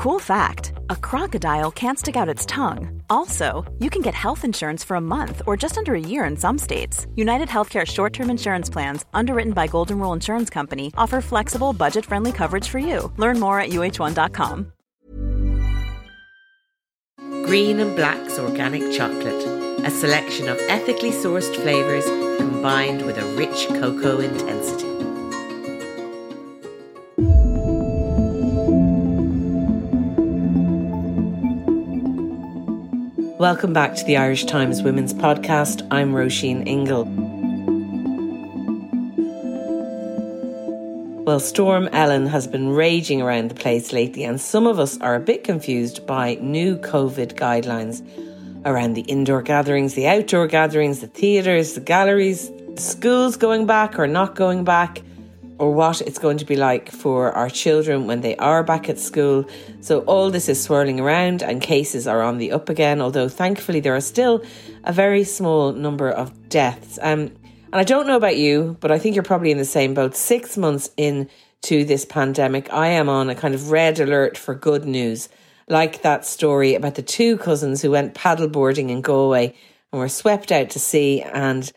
Cool fact a crocodile can't stick out its tongue. Also, you can get health insurance for a month or just under a year in some states. United Healthcare short term insurance plans, underwritten by Golden Rule Insurance Company, offer flexible, budget friendly coverage for you. Learn more at uh1.com. Green and Black's Organic Chocolate, a selection of ethically sourced flavours combined with a rich cocoa intensity. Welcome back to the Irish Times Women's Podcast. I'm Roisin Ingle. Well, Storm Ellen has been raging around the place lately, and some of us are a bit confused by new COVID guidelines around the indoor gatherings, the outdoor gatherings, the theatres, the galleries, the schools going back or not going back or what it's going to be like for our children when they are back at school. So, all this is swirling around, and cases are on the up again, although thankfully there are still a very small number of deaths. Um, and I don't know about you, but I think you're probably in the same boat. Six months into this pandemic, I am on a kind of red alert for good news, like that story about the two cousins who went paddleboarding in Galway and were swept out to sea and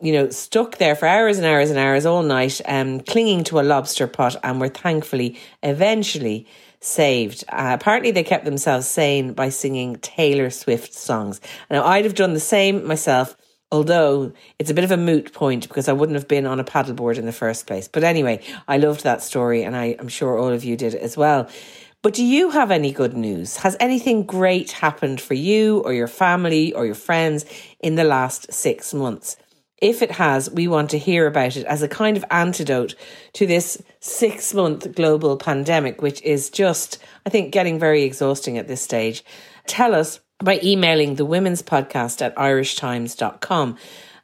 you know, stuck there for hours and hours and hours all night, um, clinging to a lobster pot, and were thankfully eventually saved. Uh, apparently, they kept themselves sane by singing Taylor Swift songs. Now, I'd have done the same myself, although it's a bit of a moot point because I wouldn't have been on a paddleboard in the first place. But anyway, I loved that story, and I, I'm sure all of you did as well. But do you have any good news? Has anything great happened for you or your family or your friends in the last six months? If it has, we want to hear about it as a kind of antidote to this six month global pandemic, which is just, I think, getting very exhausting at this stage. Tell us by emailing the women's podcast at irishtimes.com.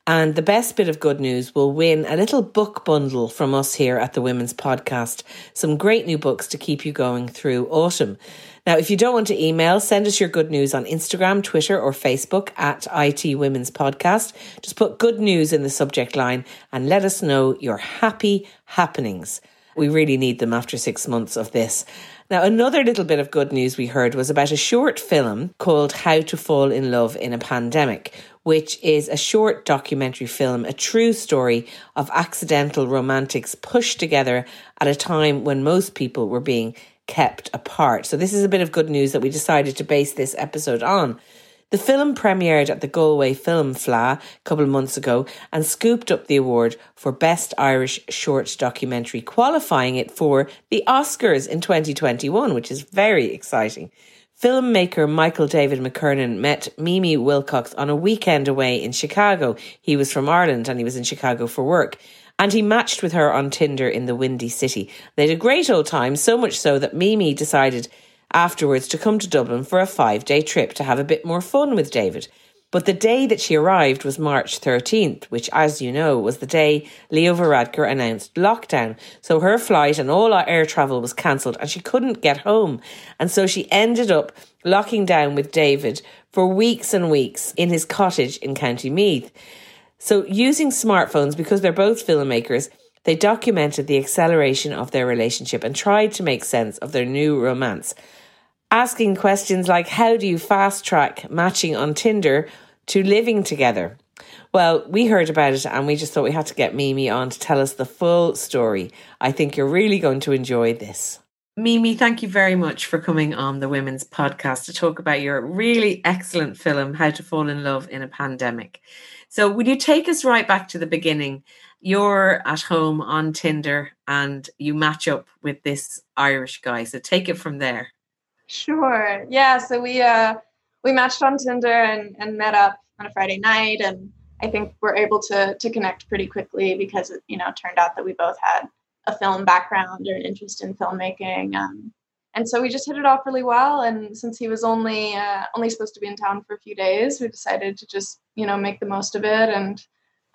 And the best bit of good news will win a little book bundle from us here at the Women's Podcast. Some great new books to keep you going through autumn. Now, if you don't want to email, send us your good news on Instagram, Twitter, or Facebook at IT Women's Podcast. Just put good news in the subject line and let us know your happy happenings. We really need them after six months of this. Now, another little bit of good news we heard was about a short film called How to Fall in Love in a Pandemic, which is a short documentary film, a true story of accidental romantics pushed together at a time when most people were being kept apart. So, this is a bit of good news that we decided to base this episode on. The film premiered at the Galway Film Fleadh a couple of months ago and scooped up the award for Best Irish Short Documentary, qualifying it for the Oscars in 2021, which is very exciting. Filmmaker Michael David McKernan met Mimi Wilcox on a weekend away in Chicago. He was from Ireland and he was in Chicago for work and he matched with her on Tinder in the Windy City. They had a great old time, so much so that Mimi decided afterwards to come to Dublin for a five day trip to have a bit more fun with David. But the day that she arrived was March 13th, which, as you know, was the day Leo Varadkar announced lockdown. So her flight and all our air travel was cancelled and she couldn't get home. And so she ended up locking down with David for weeks and weeks in his cottage in County Meath. So, using smartphones, because they're both filmmakers, they documented the acceleration of their relationship and tried to make sense of their new romance. Asking questions like, How do you fast track matching on Tinder to living together? Well, we heard about it and we just thought we had to get Mimi on to tell us the full story. I think you're really going to enjoy this. Mimi, thank you very much for coming on the Women's Podcast to talk about your really excellent film, How to Fall in Love in a Pandemic. So, would you take us right back to the beginning? You're at home on Tinder and you match up with this Irish guy. So, take it from there. Sure. Yeah. So we uh we matched on Tinder and, and met up on a Friday night, and I think we're able to to connect pretty quickly because it you know turned out that we both had a film background or an interest in filmmaking. Um, and so we just hit it off really well. And since he was only uh, only supposed to be in town for a few days, we decided to just you know make the most of it and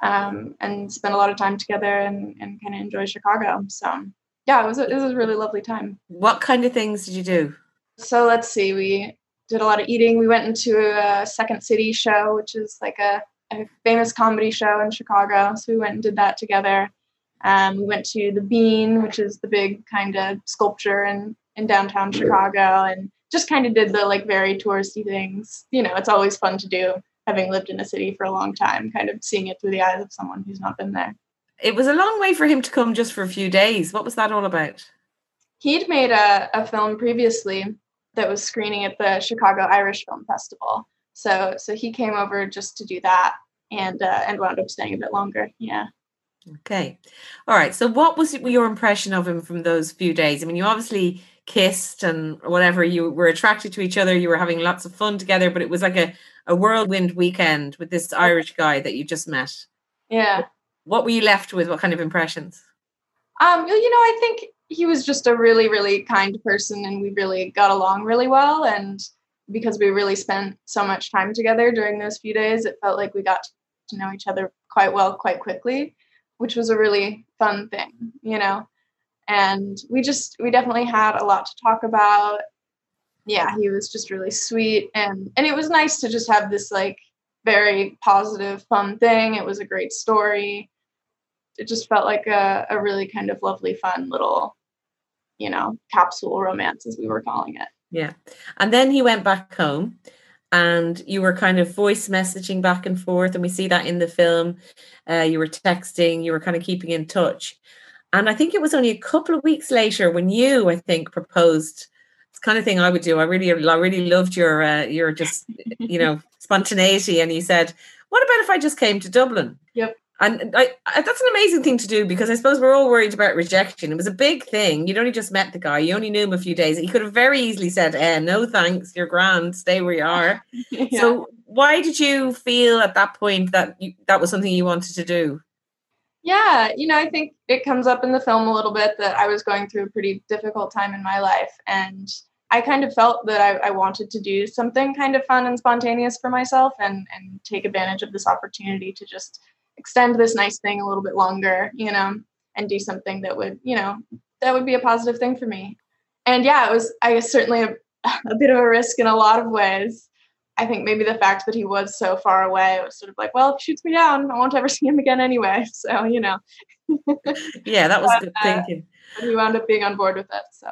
um, and spend a lot of time together and, and kind of enjoy Chicago. So yeah, it was a, it was a really lovely time. What kind of things did you do? So let's see, we did a lot of eating. We went into a Second City show, which is like a, a famous comedy show in Chicago. So we went and did that together. Um, we went to the Bean, which is the big kind of sculpture in in downtown Chicago and just kind of did the like very touristy things. You know, it's always fun to do having lived in a city for a long time, kind of seeing it through the eyes of someone who's not been there. It was a long way for him to come just for a few days. What was that all about? He'd made a, a film previously that was screening at the Chicago Irish Film Festival. So so he came over just to do that and uh, and wound up staying a bit longer. Yeah. Okay. All right. So what was your impression of him from those few days? I mean, you obviously kissed and whatever, you were attracted to each other, you were having lots of fun together, but it was like a, a whirlwind weekend with this Irish guy that you just met. Yeah. What were you left with? What kind of impressions? Um, you know, I think he was just a really, really kind person and we really got along really well. And because we really spent so much time together during those few days, it felt like we got to know each other quite well, quite quickly, which was a really fun thing, you know. And we just, we definitely had a lot to talk about. Yeah, he was just really sweet. And, and it was nice to just have this like very positive, fun thing. It was a great story. It just felt like a, a really kind of lovely, fun little you know, capsule romance, as we were calling it. Yeah. And then he went back home and you were kind of voice messaging back and forth. And we see that in the film. Uh, you were texting, you were kind of keeping in touch. And I think it was only a couple of weeks later when you, I think, proposed. It's kind of thing I would do. I really, I really loved your, uh, your just, you know, spontaneity. And you said, "What about if I just came to Dublin?" Yep. And I, I, that's an amazing thing to do because I suppose we're all worried about rejection. It was a big thing. You'd only just met the guy. You only knew him a few days. He could have very easily said, eh, no thanks, you're grand, stay where you are. yeah. So why did you feel at that point that you, that was something you wanted to do? Yeah, you know, I think it comes up in the film a little bit that I was going through a pretty difficult time in my life. And I kind of felt that I, I wanted to do something kind of fun and spontaneous for myself and, and take advantage of this opportunity to just – extend this nice thing a little bit longer, you know, and do something that would, you know, that would be a positive thing for me. And yeah, it was, I guess, certainly a, a bit of a risk in a lot of ways. I think maybe the fact that he was so far away it was sort of like, well, if he shoots me down, I won't ever see him again anyway. So, you know. yeah, that was but, good uh, thinking. Uh, he wound up being on board with it. So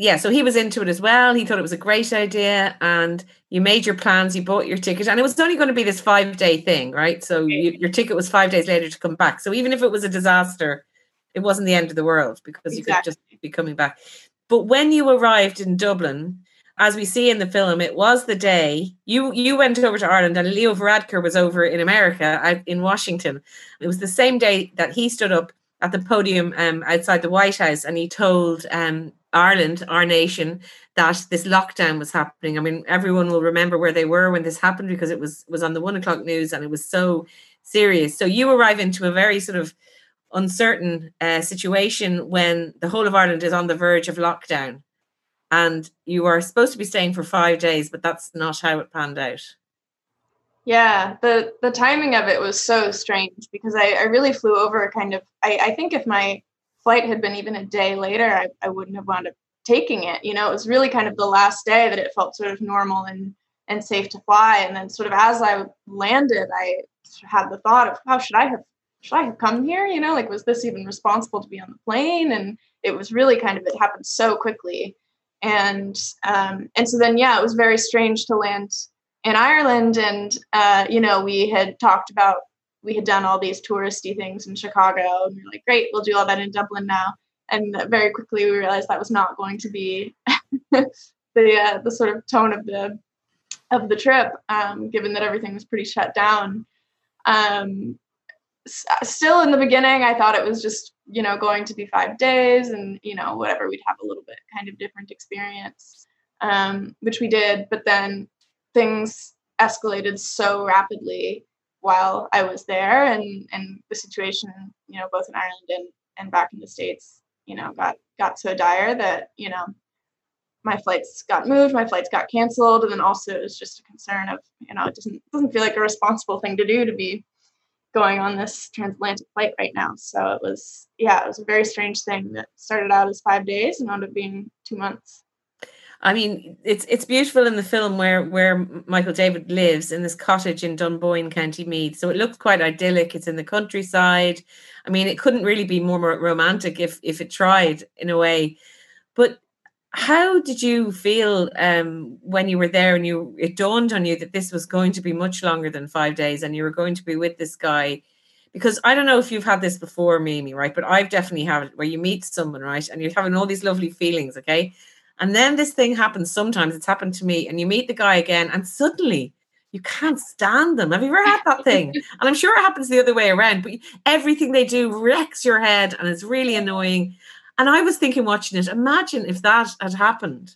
yeah, so he was into it as well. He thought it was a great idea, and you made your plans. You bought your ticket, and it was only going to be this five day thing, right? So you, your ticket was five days later to come back. So even if it was a disaster, it wasn't the end of the world because exactly. you could just be coming back. But when you arrived in Dublin, as we see in the film, it was the day you you went over to Ireland, and Leo Varadkar was over in America, in Washington. It was the same day that he stood up at the podium um, outside the White House, and he told um, Ireland, our nation, that this lockdown was happening. I mean, everyone will remember where they were when this happened because it was was on the one o'clock news and it was so serious. So you arrive into a very sort of uncertain uh, situation when the whole of Ireland is on the verge of lockdown, and you are supposed to be staying for five days, but that's not how it panned out. Yeah, the the timing of it was so strange because I, I really flew over kind of I, I think if my flight had been even a day later, I, I wouldn't have wound up taking it. You know, it was really kind of the last day that it felt sort of normal and and safe to fly. And then sort of as I landed, I had the thought of how should I have should I have come here? You know, like was this even responsible to be on the plane? And it was really kind of it happened so quickly. And um, and so then yeah, it was very strange to land in Ireland. And uh, you know, we had talked about we had done all these touristy things in Chicago, and we are like, great, we'll do all that in Dublin now. And very quickly we realized that was not going to be the uh, the sort of tone of the of the trip, um, given that everything was pretty shut down. Um, s- still in the beginning, I thought it was just you know going to be five days, and you know whatever we'd have a little bit kind of different experience, um, which we did. But then things escalated so rapidly while I was there, and and the situation, you know, both in Ireland and and back in the states, you know, got got so dire that you know my flights got moved, my flights got canceled, and then also it was just a concern of you know it doesn't doesn't feel like a responsible thing to do to be going on this transatlantic flight right now. So it was yeah, it was a very strange thing that started out as five days and wound up being two months. I mean, it's it's beautiful in the film where where Michael David lives in this cottage in Dunboyne, County Meath. So it looks quite idyllic. It's in the countryside. I mean, it couldn't really be more romantic if if it tried in a way. But how did you feel um, when you were there and you it dawned on you that this was going to be much longer than five days and you were going to be with this guy? Because I don't know if you've had this before, Mimi, right? But I've definitely had it where you meet someone, right? And you're having all these lovely feelings, okay? And then this thing happens sometimes, it's happened to me, and you meet the guy again, and suddenly you can't stand them. Have you ever had that thing? and I'm sure it happens the other way around, but everything they do wrecks your head and it's really annoying. And I was thinking watching it, imagine if that had happened.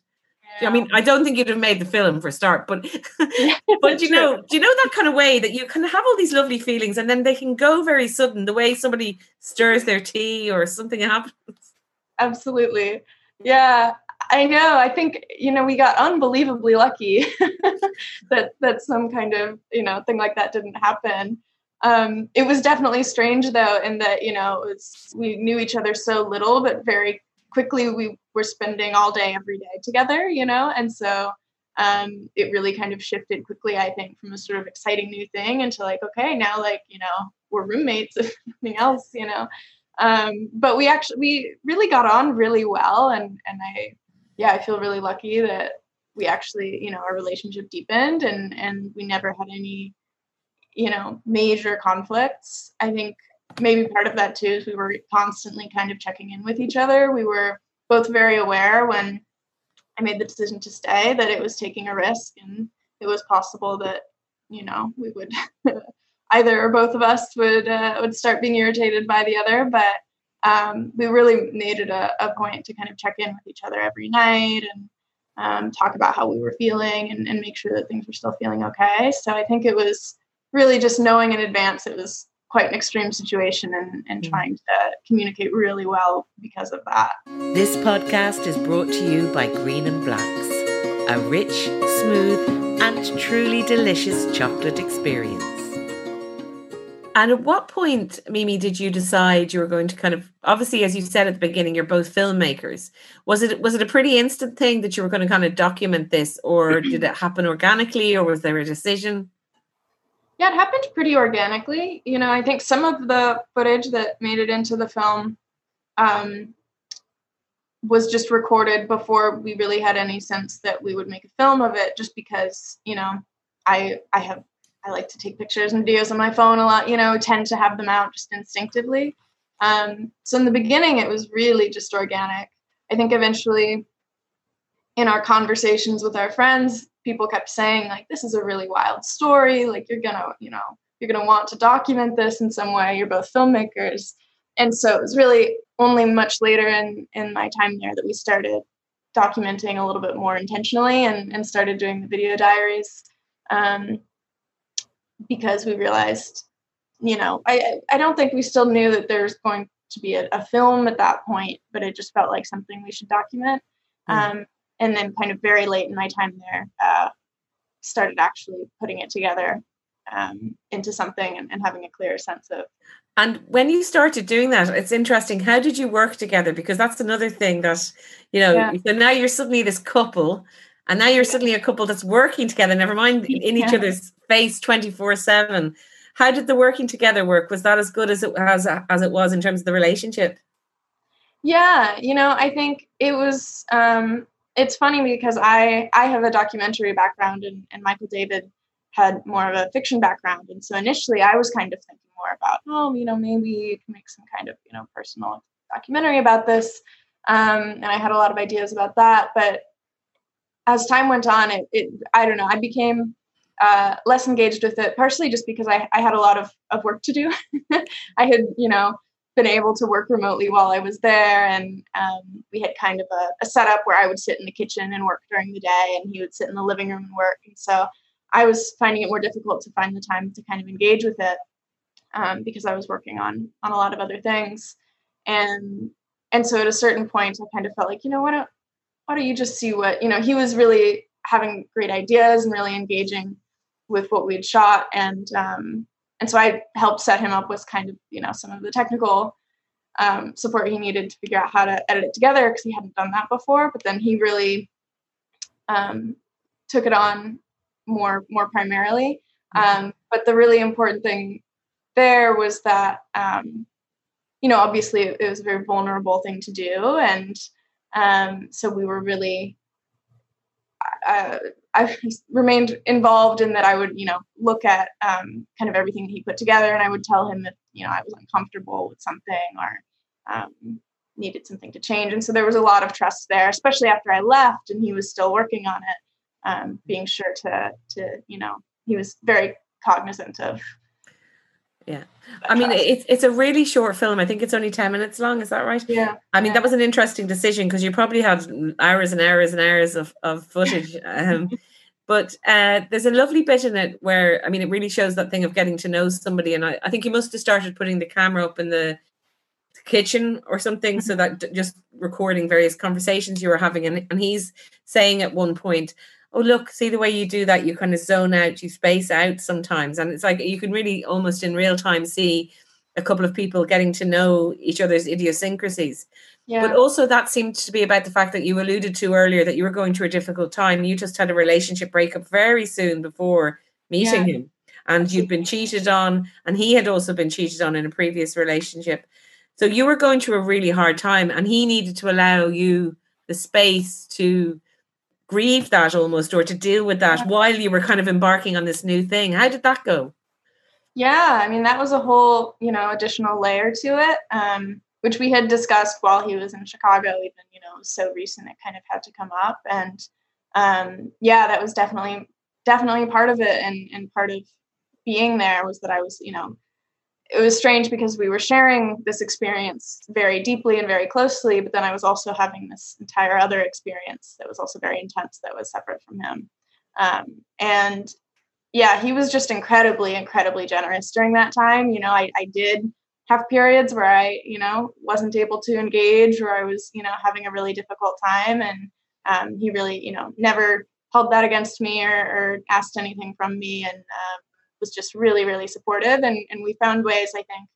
Yeah. I mean, I don't think you'd have made the film for a start, but but you know, do you know that kind of way that you can have all these lovely feelings and then they can go very sudden, the way somebody stirs their tea or something happens. Absolutely. Yeah. I know. I think you know we got unbelievably lucky that that some kind of you know thing like that didn't happen. Um, it was definitely strange though, in that you know was, we knew each other so little, but very quickly we were spending all day every day together. You know, and so um, it really kind of shifted quickly. I think from a sort of exciting new thing into like okay now like you know we're roommates if nothing else. You know. Um, but we actually we really got on really well and and I yeah, I feel really lucky that we actually, you know, our relationship deepened and and we never had any, you know, major conflicts. I think maybe part of that too is we were constantly kind of checking in with each other. We were both very aware when I made the decision to stay that it was taking a risk and it was possible that, you know, we would either or both of us would uh, would start being irritated by the other, but um, we really made it a, a, point to kind of check in with each other every night and um, talk about how we were feeling and, and, make sure that things were still feeling okay. So I think it was really just knowing in advance it was quite an extreme situation and, and mm-hmm. trying to communicate really well because of that. This podcast is brought to you by Green and Blacks, a rich, smooth, and truly delicious chocolate experience. And at what point, Mimi, did you decide you were going to kind of obviously, as you said at the beginning, you're both filmmakers. Was it was it a pretty instant thing that you were going to kind of document this, or did it happen organically, or was there a decision? Yeah, it happened pretty organically. You know, I think some of the footage that made it into the film um, was just recorded before we really had any sense that we would make a film of it, just because you know I I have I like to take pictures and videos on my phone a lot, you know, tend to have them out just instinctively. Um, so in the beginning, it was really just organic. I think eventually, in our conversations with our friends, people kept saying, like, this is a really wild story. Like, you're going to, you know, you're going to want to document this in some way. You're both filmmakers. And so it was really only much later in, in my time there that we started documenting a little bit more intentionally and, and started doing the video diaries. Um, because we realized, you know, I I don't think we still knew that there's going to be a, a film at that point, but it just felt like something we should document. Mm-hmm. Um, and then, kind of very late in my time there, uh, started actually putting it together um, into something and, and having a clear sense of. And when you started doing that, it's interesting. How did you work together? Because that's another thing that, you know, yeah. so now you're suddenly this couple and now you're suddenly a couple that's working together, never mind in each yeah. other's face 24 7. How did the working together work? Was that as good as it as, as it was in terms of the relationship? Yeah, you know, I think it was um it's funny because I I have a documentary background and, and Michael David had more of a fiction background. And so initially I was kind of thinking more about, oh, you know, maybe you can make some kind of, you know, personal documentary about this. Um, and I had a lot of ideas about that. But as time went on, it, it I don't know, I became uh, less engaged with it, partially just because I, I had a lot of, of work to do. I had, you know, been able to work remotely while I was there. And um, we had kind of a, a, setup where I would sit in the kitchen and work during the day, and he would sit in the living room and work. And so I was finding it more difficult to find the time to kind of engage with it um, because I was working on on a lot of other things. And and so at a certain point, I kind of felt like, you know, why don't why don't you just see what you know he was really having great ideas and really engaging with what we'd shot. And um, and so i helped set him up with kind of you know some of the technical um, support he needed to figure out how to edit it together because he hadn't done that before. But then he really um, took it on more more primarily. Mm-hmm. um, but the really important thing there was that um, you know obviously it was a very vulnerable thing to do. And Um, so we were really, uh, I remained involved in that I would, you know, look at um, kind of everything he put together and I would tell him if, you know, I was uncomfortable with something or um, needed something to change. And so there was a lot of trust there, especially after I left and he was still working on it, um, being sure to, to, you know, he was very cognizant of yeah. I mean, it's it's a really short film. I think it's only 10 minutes long. Is that right? Yeah. I mean, yeah. that was an interesting decision because you probably had hours and hours and hours of, of footage. Um, but uh, there's a lovely bit in it where, I mean, it really shows that thing of getting to know somebody. And I, I think you must have started putting the camera up in the kitchen or something so that just recording various conversations you were having. And, and he's saying at one point, oh look see the way you do that? You kind of zone out you space out sometimes. And it's like you can really almost in real time see a couple of people getting to know each other's idiosyncrasies. Yeah. but also that seemed to be about the fact that you alluded to earlier that you were going through a difficult time. You just had a relationship breakup very soon before meeting yeah. him and you'd been cheated on and he had also been cheated on in a previous relationship. So you were going through a really hard time and he needed to allow you the space to grieve that almost or to deal with that while you were kind of embarking on this new thing. How did that go? Yeah, I mean, that was a whole, you know, additional layer to it, um, which we had discussed while he was in Chicago, even, you know, so recent it kind of had to come up. And um, yeah, that was definitely, definitely part of it. And, and part of being there was that I was, you know, it was strange because we were sharing this experience very deeply and very closely, but then I was also having this entire other experience that was also very intense that was separate from him. Um, and yeah, he was just incredibly, incredibly generous during that time. You know, I, I did have periods where I, you know, wasn't able to engage or I was, you know, having a really difficult time. And um, he really, you know, never held that against me or, or asked anything from me. And um, was just really, really supportive. And, and we found ways, I think,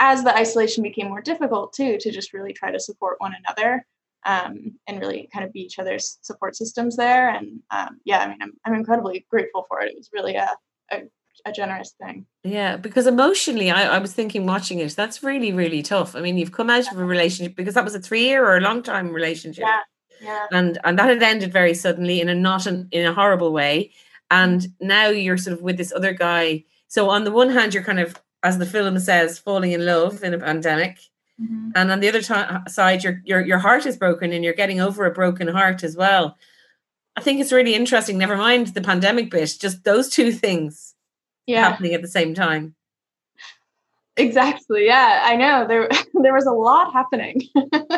as the isolation became more difficult too, to just really try to support one another um, and really kind of be each other's support systems there. And um, yeah, I mean, I'm, I'm incredibly grateful for it. It was really a, a, a generous thing. Yeah, because emotionally, I, I was thinking watching it, that's really, really tough. I mean, you've come out of a relationship because that was a three year or a long time relationship. Yeah. Yeah. And and that had ended very suddenly in a not an, in a horrible way and now you're sort of with this other guy. So on the one hand you're kind of as the film says falling in love in a pandemic. Mm-hmm. and on the other t- side your, your your heart is broken and you're getting over a broken heart as well. I think it's really interesting never mind the pandemic bit just those two things yeah. happening at the same time. Exactly yeah i know there there was a lot happening.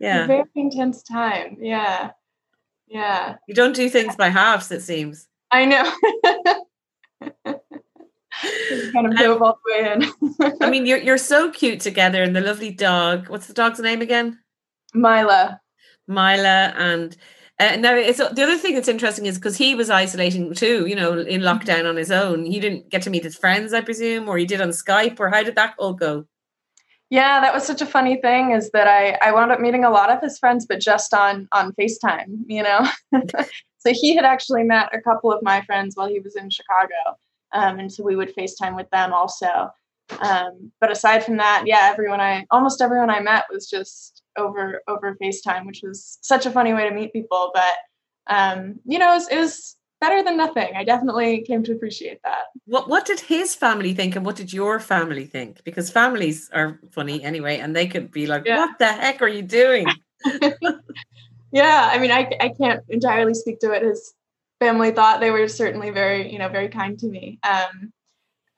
Yeah. Very intense time yeah yeah. You don't do things by halves, it seems. I know. kind of dove all the way in. I mean, you're you're so cute together, and the lovely dog. What's the dog's name again? Mila. Mila, and uh, now it's the other thing that's interesting is because he was isolating too. You know, in lockdown on his own. He didn't get to meet his friends, I presume, or he did on Skype, or how did that all go? Yeah, that was such a funny thing is that I, I wound up meeting a lot of his friends, but just on on FaceTime, you know. so he had actually met a couple of my friends while he was in Chicago. Um, and so we would FaceTime with them also. Um, but aside from that, yeah, everyone I almost everyone I met was just over over FaceTime, which was such a funny way to meet people. But um, you know, it was, it was better than nothing. I definitely came to appreciate that. What what did his family think and what did your family think? Because families are funny anyway and they could be like, yeah. What the heck are you doing? yeah, I mean I I can't entirely speak to it. His family thought they were certainly very, you know, very kind to me. Um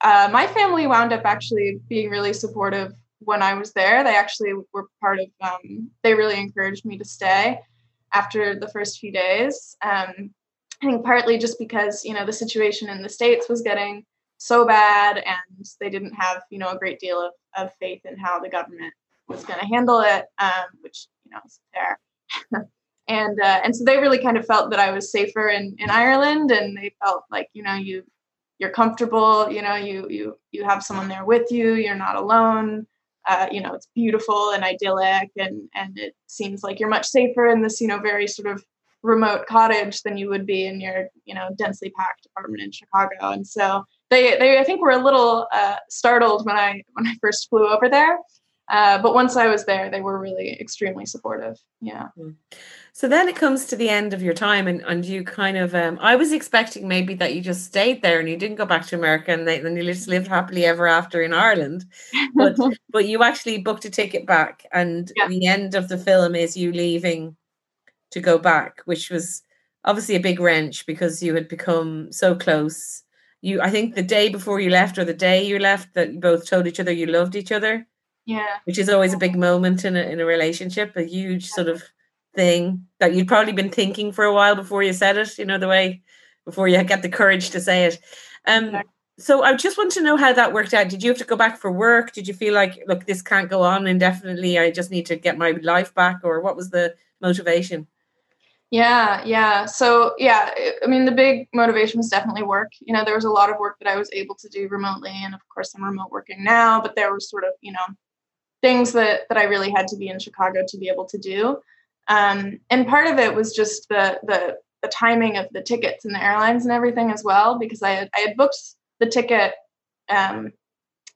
uh, my family wound up actually being really supportive when I was there. They actually were part of um, they really encouraged me to stay after the first few days. Um, I think partly just because you know the situation in the states was getting so bad, and they didn't have you know a great deal of, of faith in how the government was going to handle it, um, which you know is fair. and uh, and so they really kind of felt that I was safer in in Ireland, and they felt like you know you you're comfortable, you know you you you have someone there with you, you're not alone. Uh, you know it's beautiful and idyllic, and and it seems like you're much safer in this you know very sort of remote cottage than you would be in your you know densely packed apartment in Chicago. And so they they I think were a little uh, startled when I when I first flew over there. Uh, but once I was there, they were really extremely supportive. Yeah. Hmm. So then it comes to the end of your time, and, and you kind of, um, I was expecting maybe that you just stayed there and you didn't go back to America and then you just lived happily ever after in Ireland. But but you actually booked a ticket back, and yeah. the end of the film is you leaving to go back, which was obviously a big wrench because you had become so close. You, I think the day before you left or the day you left, that you both told each other you loved each other. Yeah, which is always a big moment in a in a relationship, a huge sort of thing that you'd probably been thinking for a while before you said it, you know, the way before you get the courage to say it. Um, so I just want to know how that worked out. Did you have to go back for work? Did you feel like, look, this can't go on indefinitely? I just need to get my life back, or what was the motivation? Yeah, yeah. So, yeah, I mean, the big motivation was definitely work. You know, there was a lot of work that I was able to do remotely, and of course, I'm remote working now. But there were sort of, you know, things that that I really had to be in Chicago to be able to do. Um, and part of it was just the, the the timing of the tickets and the airlines and everything as well, because I had I had booked the ticket um,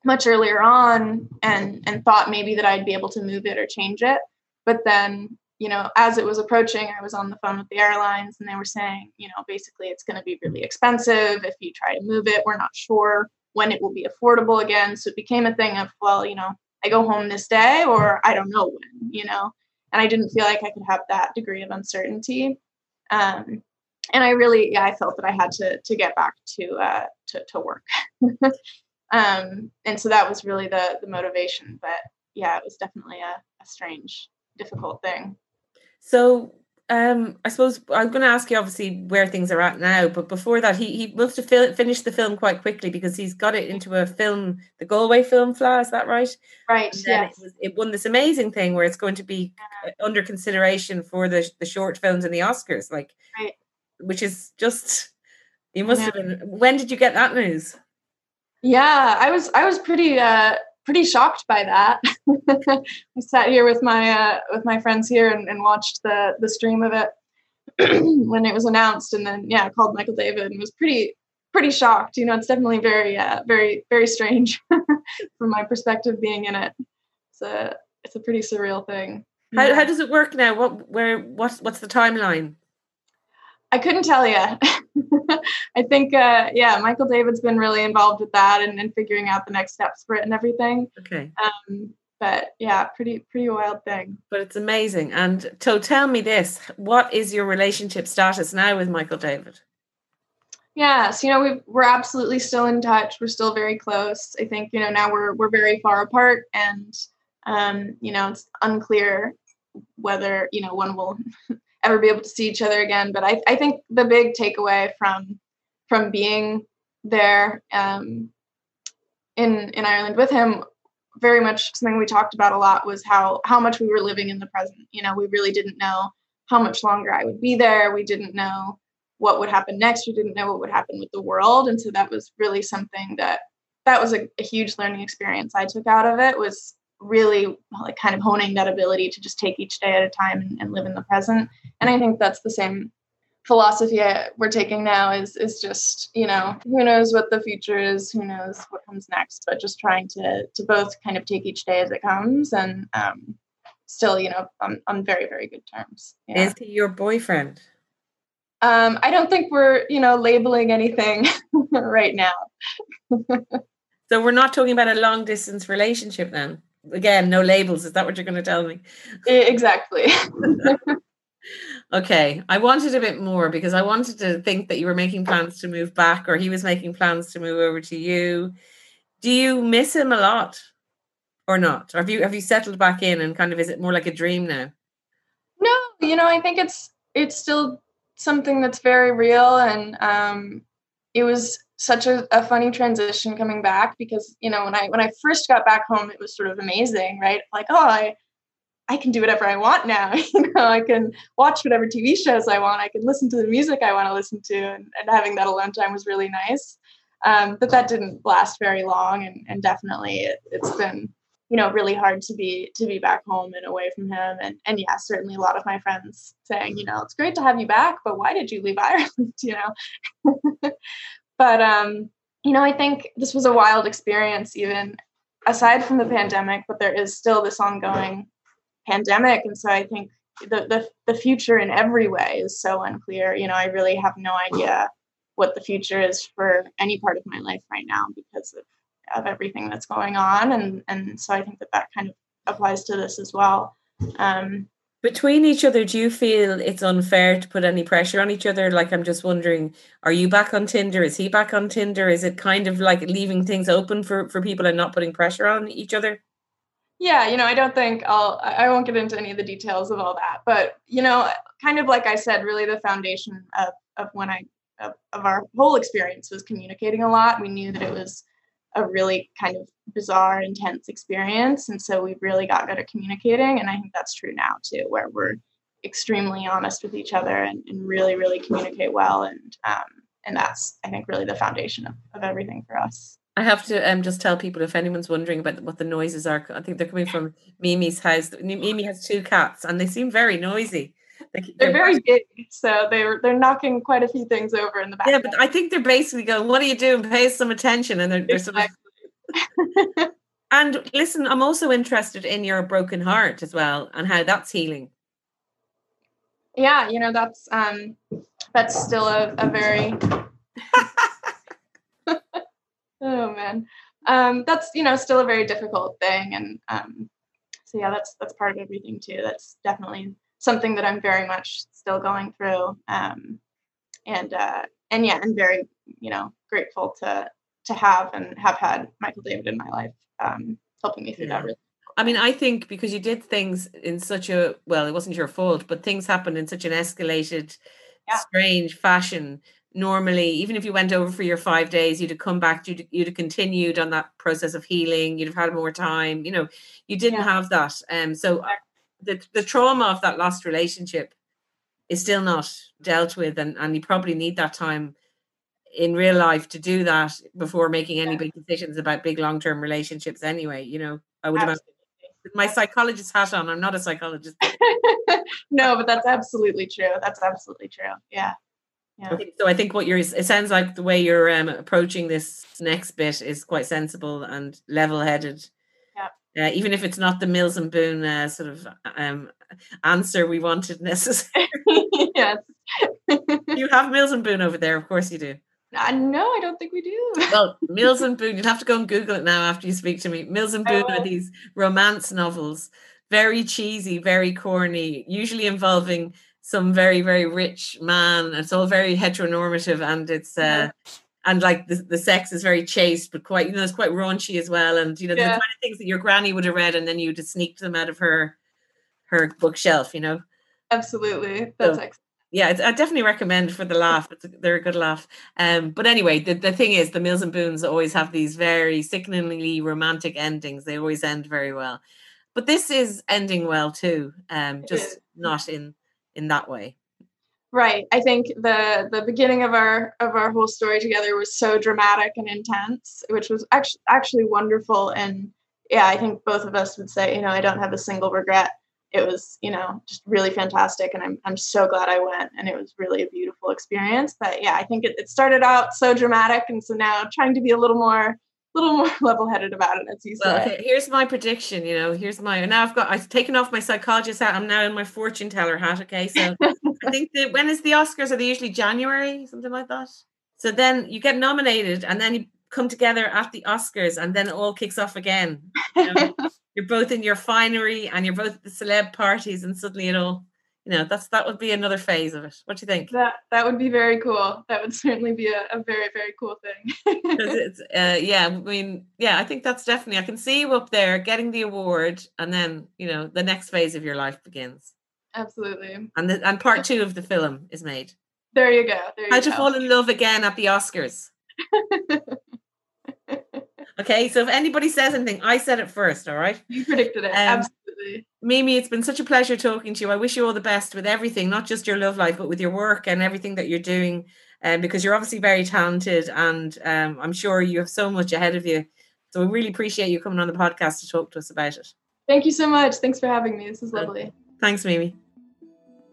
much earlier on and and thought maybe that I'd be able to move it or change it. But then, you know, as it was approaching, I was on the phone with the airlines and they were saying, you know, basically it's going to be really expensive if you try to move it. We're not sure when it will be affordable again. So it became a thing of, well, you know, I go home this day or I don't know when, you know and I didn't feel like I could have that degree of uncertainty. Um, and I really, yeah, I felt that I had to to get back to uh, to, to work. um, and so that was really the the motivation. But yeah, it was definitely a, a strange, difficult thing. So um, I suppose I'm going to ask you obviously where things are at now, but before that, he he must have fil- finished the film quite quickly because he's got it into a film, the Galway Film Fleadh. Is that right? Right. Yeah. It, was, it won this amazing thing where it's going to be under consideration for the the short films and the Oscars, like, right. which is just you must yeah. have been. When did you get that news? Yeah, I was I was pretty uh pretty shocked by that. I sat here with my uh, with my friends here and, and watched the the stream of it when it was announced, and then yeah, I called Michael David and was pretty pretty shocked. You know, it's definitely very uh, very very strange from my perspective being in it. It's a it's a pretty surreal thing. How how does it work now? What where what's what's the timeline? I couldn't tell you. I think, uh, yeah, Michael David's been really involved with that and, and figuring out the next steps for it and everything. Okay. Um, but yeah, pretty pretty wild thing. But it's amazing. And so, tell me this: what is your relationship status now with Michael David? Yeah, so you know we we're absolutely still in touch. We're still very close. I think you know now we're we're very far apart, and um, you know it's unclear whether you know one will ever be able to see each other again. But I, I think the big takeaway from from being there um, in in Ireland with him, very much something we talked about a lot was how how much we were living in the present. You know, we really didn't know how much longer I would be there. We didn't know what would happen next. We didn't know what would happen with the world, and so that was really something that that was a, a huge learning experience I took out of it was really like kind of honing that ability to just take each day at a time and, and live in the present. And I think that's the same philosophy we're taking now is is just you know who knows what the future is who knows what comes next but just trying to to both kind of take each day as it comes and um still you know on, on very very good terms yeah. is he your boyfriend um i don't think we're you know labeling anything right now so we're not talking about a long distance relationship then again, no labels. Is that what you're going to tell me? Exactly. okay. I wanted a bit more because I wanted to think that you were making plans to move back or he was making plans to move over to you. Do you miss him a lot or not? Or have you have you settled back in and kind of is it more like a dream now? No, you know, I think it's it's still something that's very real and um it was such a, a funny transition coming back because you know when i when i first got back home it was sort of amazing right? Like oh i i can do whatever i want now you know i can watch whatever tv shows i want i can listen to the music i want to listen to and, and having that alone time was really nice. Um, but that didn't last very long and, and definitely it, it's been you know really hard to be to be back home and away from him. And and yeah certainly a lot of my friends saying you know it's great to have you back but why did you leave ireland? You know but um, you know, I think this was a wild experience, even aside from the pandemic, but there is still this ongoing pandemic. And so I think the, the, the future in every way is so unclear. You know, I really have no idea what the future is for any part of my life right now because of, of everything that's going on. And, and so I think that that kind of applies to this as well. Um, between each other do you feel it's unfair to put any pressure on each other? Like i'm just wondering are you back on tinder? Is he back on tinder? Is it kind of like leaving things open for for people and not putting pressure on each other? Yeah you know i don't think i'll i won't get into any of the details of all that but you know kind of like i said really the foundation of of when i of, of our whole experience was communicating a lot. We knew that it was a really kind of bizarre, intense experience. And so we've really got good at communicating. And I think that's true now too, where we're extremely honest with each other and, and really, really communicate well. And um, and that's I think really the foundation of, of everything for us. I have to um, just tell people if anyone's wondering about what the noises are. I think they're coming from Mimi's house. Mimi has two cats, and they seem very noisy. They're, they're very big, so they're they're knocking quite a few things over in the back. Yeah, but I think they're basically going, "What are you doing? Pay some attention." And they're, they're exactly. sort of. and listen, I'm also interested in your broken heart as well, and how that's healing. Yeah, you know that's um that's still a, a very. oh man, um, that's you know still a very difficult thing, and um, so yeah, that's that's part of everything too. That's definitely something that I'm very much still going through. Um, and uh, and yeah, I'm very you know grateful to to have and have had Michael David in my life um, helping me through yeah. that. Really. I mean, I think because you did things in such a well, it wasn't your fault, but things happened in such an escalated, yeah. strange fashion. Normally, even if you went over for your five days, you'd have come back, you'd, you'd have continued on that process of healing, you'd have had more time. You know, you didn't yeah. have that. Um, so the, the trauma of that lost relationship is still not dealt with and, and you probably need that time in real life to do that before making any big decisions about big long-term relationships anyway you know? I would imagine my psychologist hat on i'm not a psychologist. No but that's absolutely true that's absolutely true yeah yeah. So I think what you're it sounds like the way you're um, approaching this next bit is quite sensible and level-headed uh, even if it's not the Mills and Boon uh, sort of um, answer we wanted necessarily. yes. you have Mills and Boon over there, of course you do. Uh, no, I don't think we do. well, Mills and Boon, you'd have to go and Google it now after you speak to me. Mills and Boon oh. are these romance novels, very cheesy, very corny, usually involving some very, very rich man. It's all very heteronormative and it's uh, and like the, the sex is very chaste, but quite you know it's quite raunchy as well. And you know yeah. the kind of things that your granny would have read, and then you just sneak them out of her her bookshelf. You know. Absolutely, that's so, excellent. Yeah, I definitely recommend for the laugh. It's a, they're a good laugh. Um, but anyway, the, the thing is, the Mills and Boons always have these very sickeningly romantic endings. They always end very well. But this is ending well too. Um, just not in in that way. Right. I think the the beginning of our of our whole story together was so dramatic and intense, which was actually actually wonderful. And yeah, I think both of us would say, you know, I don't have a single regret. It was, you know, just really fantastic, and I'm I'm so glad I went, and it was really a beautiful experience. But yeah, I think it, it started out so dramatic, and so now trying to be a little more a little more level-headed about it as you well, said. here's my prediction you know here's my now i've got i've taken off my psychologist hat i'm now in my fortune teller hat okay so i think that when is the oscars? Are they usually january? Something like that? So then you get nominated and then you come together at the oscars and then it all kicks off again. You know? you're both in your finery and you're both at the celeb parties and suddenly it all you know that's that would be another phase of it. What do you think? That that would be very cool. That would certainly be a, a very very cool thing. It's, uh, yeah i mean yeah i think that's definitely i can see you up there getting the award and then you know the next phase of your life begins absolutely and the, and part two of the film is made there you go there you how to fall in love again at the oscars okay so if anybody says anything i said it first all right you predicted it um, absolutely Mimi, it's been such a pleasure talking to you. I wish you all the best with everything, not just your love life, but with your work and everything that you're doing. Um, because you're obviously very talented, and um, I'm sure you have so much ahead of you. So we really appreciate you coming on the podcast to talk to us about it. Thank you so much. Thanks for having me. This is lovely. Thanks, Mimi.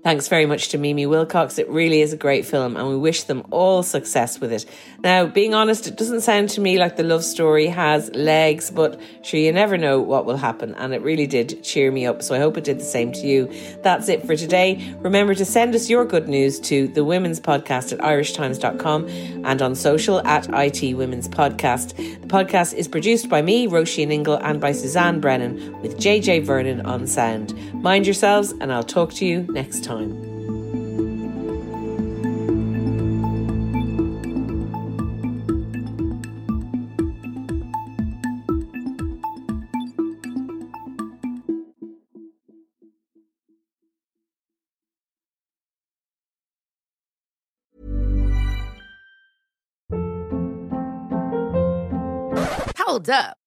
Thanks very much to Mimi Wilcox. It really is a great film and we wish them all success with it. Now, being honest, it doesn't sound to me like the love story has legs, but sure, you never know what will happen. And it really did cheer me up. So I hope it did the same to you. That's it for today. Remember to send us your good news to the Women's Podcast at irishtimes.com and on social at IT Women's Podcast. The podcast is produced by me, Roisin Ingle, and by Suzanne Brennan with JJ Vernon on sound. Mind yourselves, and I'll talk to you next time time. Hold up.